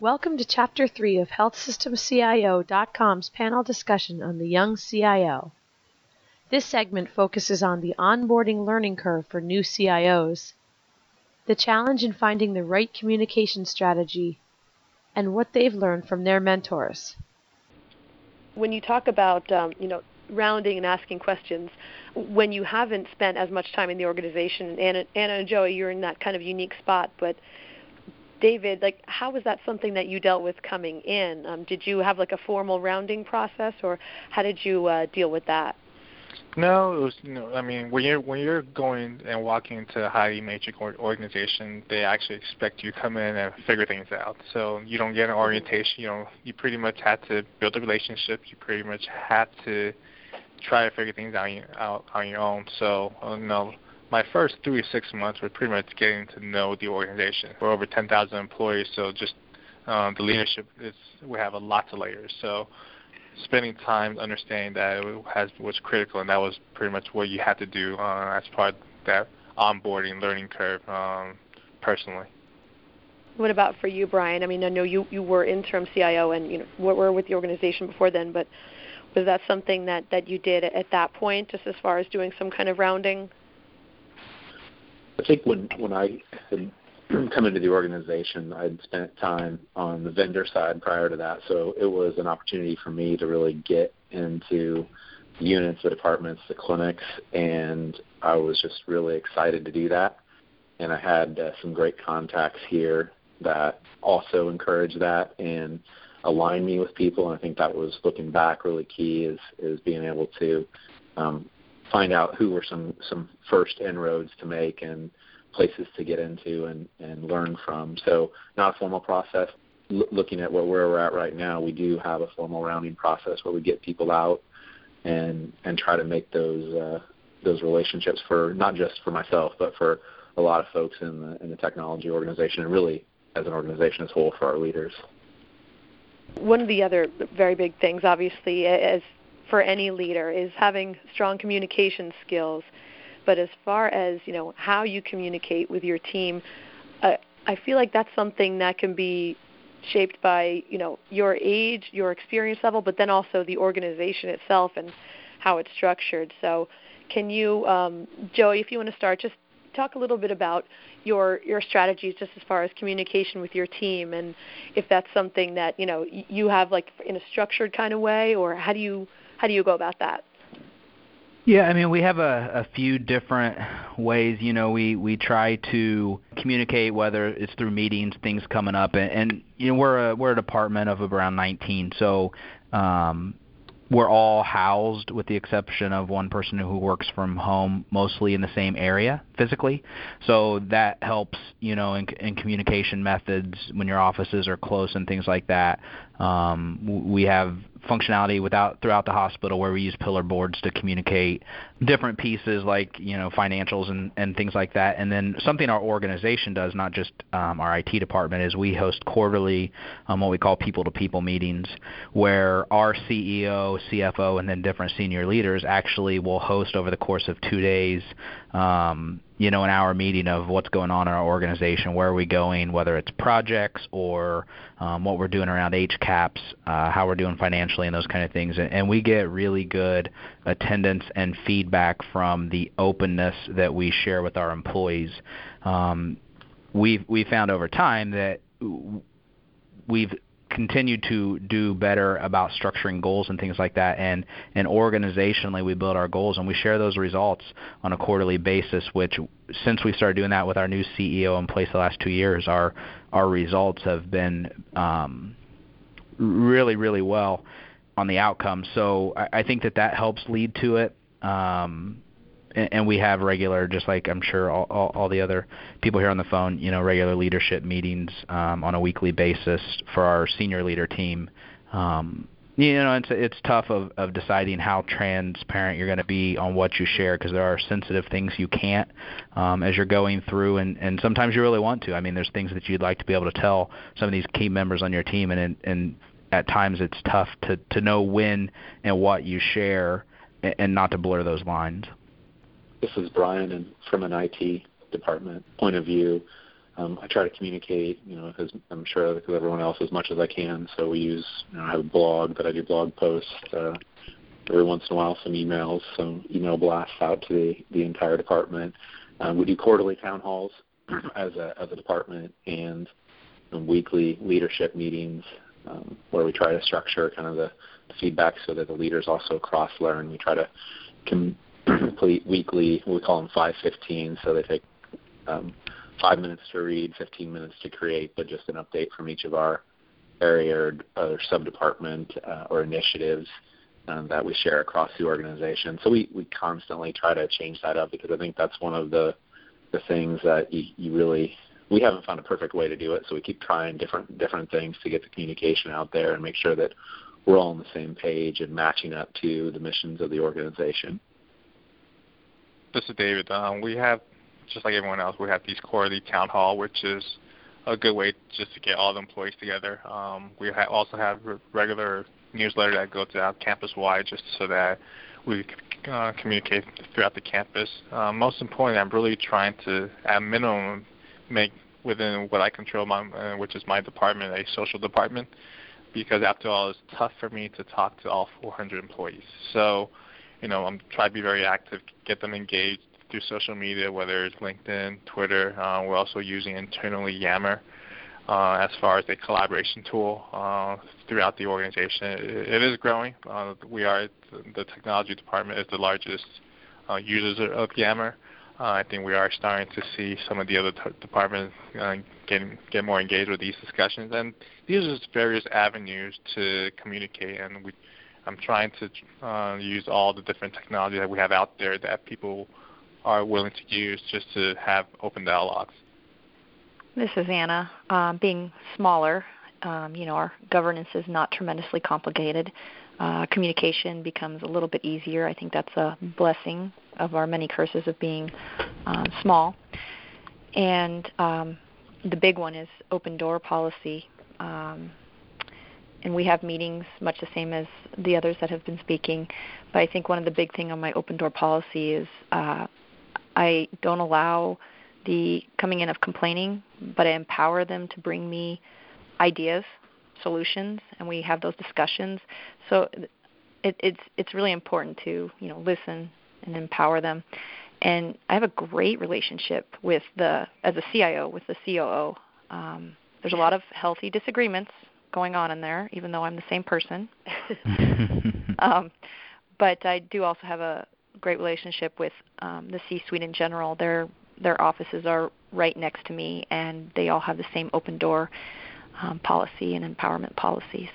Welcome to Chapter 3 of HealthSystemCIO.com's panel discussion on the Young CIO. This segment focuses on the onboarding learning curve for new CIOs, the challenge in finding the right communication strategy, and what they've learned from their mentors. When you talk about, um, you know, rounding and asking questions, when you haven't spent as much time in the organization, Anna, Anna and Joey, you're in that kind of unique spot, but David, like, how was that something that you dealt with coming in? Um, did you have like a formal rounding process, or how did you uh, deal with that? No, it was you know I mean when you're when you're going and walking into a highly matrix organization, they actually expect you to come in and figure things out. So you don't get an orientation. You know you pretty much had to build a relationship. You pretty much had to try to figure things out, out on your own. So uh, you know my first three to six months were pretty much getting to know the organization. We're over 10,000 employees, so just um, the leadership is we have a lot of layers. So spending time understanding that has was critical, and that was pretty much what you had to do uh, as part of that onboarding learning curve um, personally. What about for you, Brian? I mean, I know you you were interim CIO and you know were with the organization before then, but was that something that that you did at that point, just as far as doing some kind of rounding? I think when when I had come into the organization, I'd spent time on the vendor side prior to that, so it was an opportunity for me to really get into the units, the departments, the clinics, and I was just really excited to do that. And I had uh, some great contacts here that also encouraged that and aligned me with people. And I think that was looking back really key is is being able to um, find out who were some some first inroads to make and places to get into and and learn from. So not a formal process. L- looking at where we're at right now, we do have a formal rounding process where we get people out and and try to make those uh, those relationships for not just for myself but for a lot of folks in the in the technology organization and really as an organization as a whole for our leaders. One of the other very big things, obviously, as for any leader is having strong communication skills. But as far as you know how you communicate with your team, uh, I feel like that's something that can be shaped by you know your age, your experience level, but then also the organization itself and how it's structured. So, can you, um, Joey, if you want to start, just talk a little bit about your your strategies just as far as communication with your team and if that's something that you know you have like in a structured kind of way or how do you how do you go about that? Yeah, I mean, we have a, a few different ways. You know, we we try to communicate whether it's through meetings, things coming up, and, and you know, we're a we're a department of around 19, so um, we're all housed with the exception of one person who works from home mostly in the same area physically so that helps you know in, in communication methods when your offices are close and things like that um, we have functionality without throughout the hospital where we use pillar boards to communicate different pieces like you know financials and, and things like that. And then something our organization does not just um, our IT department is we host quarterly um, what we call people to people meetings where our CEO CFO and then different senior leaders actually will host over the course of two days um, you know, an hour meeting of what's going on in our organization, where are we going, whether it's projects or um, what we're doing around HCAHPS, uh, how we're doing financially, and those kind of things. And, and we get really good attendance and feedback from the openness that we share with our employees. Um, we've we found over time that we've continue to do better about structuring goals and things like that. And and organizationally we build our goals and we share those results on a quarterly basis which since we started doing that with our new CEO in place the last 2 years our our results have been um, really really well on the outcome. So I, I think that that helps lead to it. Um, and we have regular, just like I'm sure all, all, all, the other people here on the phone, you know, regular leadership meetings um, on a weekly basis for our senior leader team. Um, you know, it's it's tough of of deciding how transparent you're going to be on what you share because there are sensitive things you can't um, as you're going through, and and sometimes you really want to. I mean, there's things that you'd like to be able to tell some of these key members on your team, and and at times it's tough to to know when and what you share, and, and not to blur those lines this is Brian, and from an IT department point of view, Um, I try to communicate, you know, as I'm sure with everyone else as much as I can. So we use, you know, I have a blog that I do blog posts. Uh, every once in a while, some emails, some email blasts out to the, the entire department. Um, we do quarterly town halls as a as a department and um, weekly leadership meetings um, where we try to structure kind of the feedback so that the leaders also cross learn. We try to weekly, we call them 515, so they take um, five minutes to read, 15 minutes to create, but just an update from each of our area or, or sub department uh, or initiatives um, that we share across the organization. So we, we constantly try to change that up because I think that's one of the the things that you, you really we haven't found a perfect way to do it. So we keep trying different different things to get the communication out there and make sure that we're all on the same page and matching up to the missions of the organization. This is David. Um, we have, just like everyone else, we have these quarterly town hall, which is a good way just to get all the employees together. Um, we ha- also have regular newsletter that goes out campus wide, just so that we uh, communicate throughout the campus. Uh, most importantly, I'm really trying to, at minimum, make within what I control, my, uh, which is my department, a social department, because after all, it's tough for me to talk to all 400 employees. So, you know, I'm trying to be very active, get them engaged through social media, whether it's LinkedIn, Twitter. Uh, we're also using internally Yammer uh, as far as a collaboration tool uh, throughout the organization. It, it is growing. Uh, we are the technology department is the largest uh, users of Yammer. Uh, I think we are starting to see some of the other t- departments get get more engaged with these discussions, and these are just various avenues to communicate. And we, I'm trying to uh, use all the different technology that we have out there that people are willing to use just to have open dialogues. This is Anna. Um, being smaller, um, you know, our governance is not tremendously complicated. Uh, communication becomes a little bit easier. I think that's a blessing of our many curses of being um, small. And um, the big one is open door policy. Um, and we have meetings much the same as the others that have been speaking. But I think one of the big thing on my open door policy is uh, I don't allow the coming in of complaining, but I empower them to bring me ideas, solutions, and we have those discussions. So it, it's it's really important to you know listen and empower them. And I have a great relationship with the as a CIO with the COO. Um, there's a lot of healthy disagreements going on in there, even though I'm the same person. um, but I do also have a great relationship with um, the C-suite in general. Their their offices are right next to me, and they all have the same open door um, policy and empowerment policies.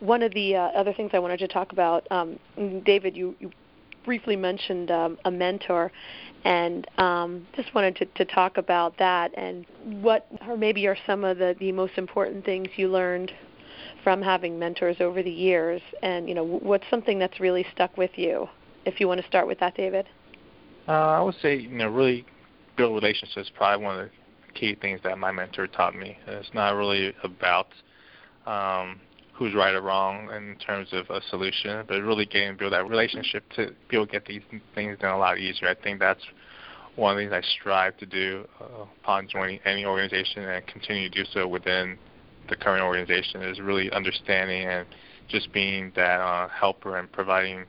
One of the uh, other things I wanted to talk about, um, David, you, you briefly mentioned um, a mentor, and um, just wanted to, to talk about that and what, or maybe are some of the, the most important things you learned from having mentors over the years, and you know what's something that's really stuck with you. If you want to start with that, David. Uh, I would say you know really build relationships. Probably one of the key things that my mentor taught me. It's not really about um, who's right or wrong in terms of a solution, but really getting build that relationship to be able to get these things done a lot easier. I think that's one of the things I strive to do uh, upon joining any organization and continue to do so within the current organization is really understanding and just being that uh, helper and providing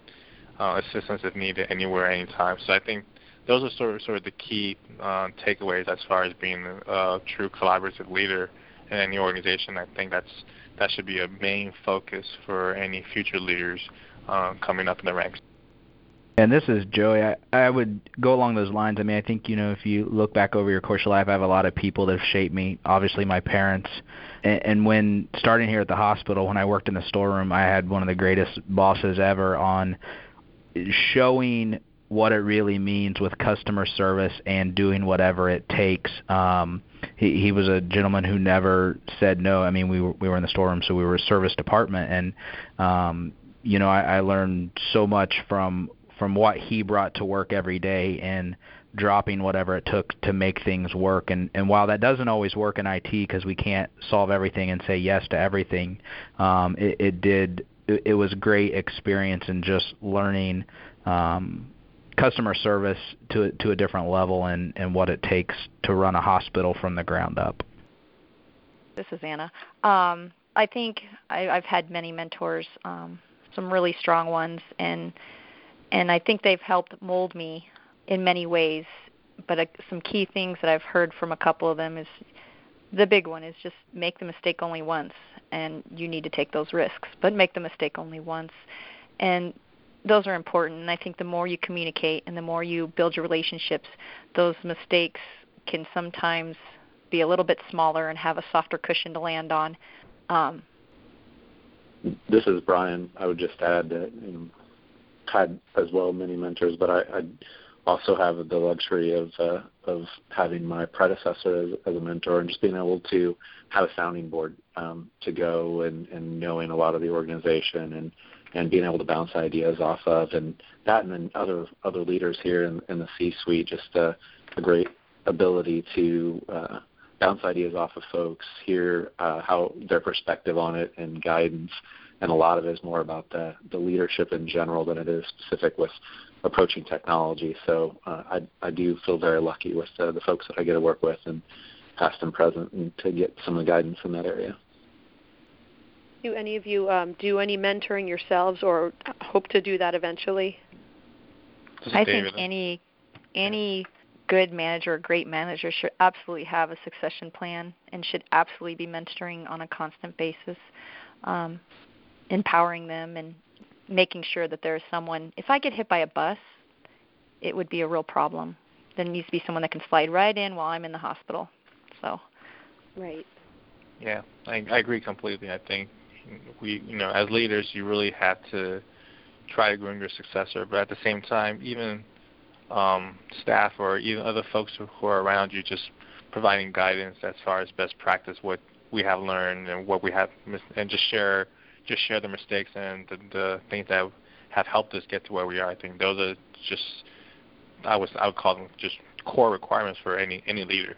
uh, assistance if needed anywhere, anytime. So I think those are sort of, sort of the key uh, takeaways as far as being a true collaborative leader in any organization. I think that's that should be a main focus for any future leaders uh, coming up in the ranks. And this is Joey. I, I would go along those lines. I mean, I think you know if you look back over your course of life, I have a lot of people that have shaped me. Obviously, my parents. And, and when starting here at the hospital, when I worked in the storeroom, I had one of the greatest bosses ever on showing what it really means with customer service and doing whatever it takes. Um, he, he was a gentleman who never said no. I mean, we were we were in the storeroom, so we were a service department, and um, you know, I, I learned so much from from what he brought to work every day and dropping whatever it took to make things work. And and while that doesn't always work in IT because we can't solve everything and say yes to everything, um, it, it did. It, it was great experience in just learning um, customer service to to a different level and and what it takes to run a hospital from the ground up. This is Anna. Um, I think I, I've had many mentors, um, some really strong ones, and and I think they've helped mold me in many ways. But uh, some key things that I've heard from a couple of them is the big one is just make the mistake only once, and you need to take those risks, but make the mistake only once. And those are important. And I think the more you communicate and the more you build your relationships, those mistakes can sometimes be a little bit smaller and have a softer cushion to land on. Um, this is Brian. I would just add that you know, had as well many mentors, but I, I also have the luxury of uh, of having my predecessor as, as a mentor and just being able to have a sounding board um, to go and, and knowing a lot of the organization and and being able to bounce ideas off of and that and then other other leaders here in, in the C-suite just a, a great ability to uh, bounce ideas off of folks, hear uh, how their perspective on it and guidance. And a lot of it is more about the, the leadership in general than it is specific with approaching technology. So uh, I, I do feel very lucky with uh, the folks that I get to work with and past and present and to get some of the guidance in that area. Do any of you um, do any mentoring yourselves or hope to do that eventually? I think any any good manager, a great manager should absolutely have a succession plan and should absolutely be mentoring on a constant basis, um, empowering them and making sure that there's someone. If I get hit by a bus, it would be a real problem. There needs to be someone that can slide right in while I'm in the hospital. So. Right. Yeah, I, I agree completely. I think we, you know, as leaders, you really have to try to groom your successor, but at the same time, even um, staff or even other folks who are around you, just providing guidance as far as best practice, what we have learned and what we have, and just share just share the mistakes and the, the things that have helped us get to where we are. I think those are just I was I would call them just core requirements for any any leader.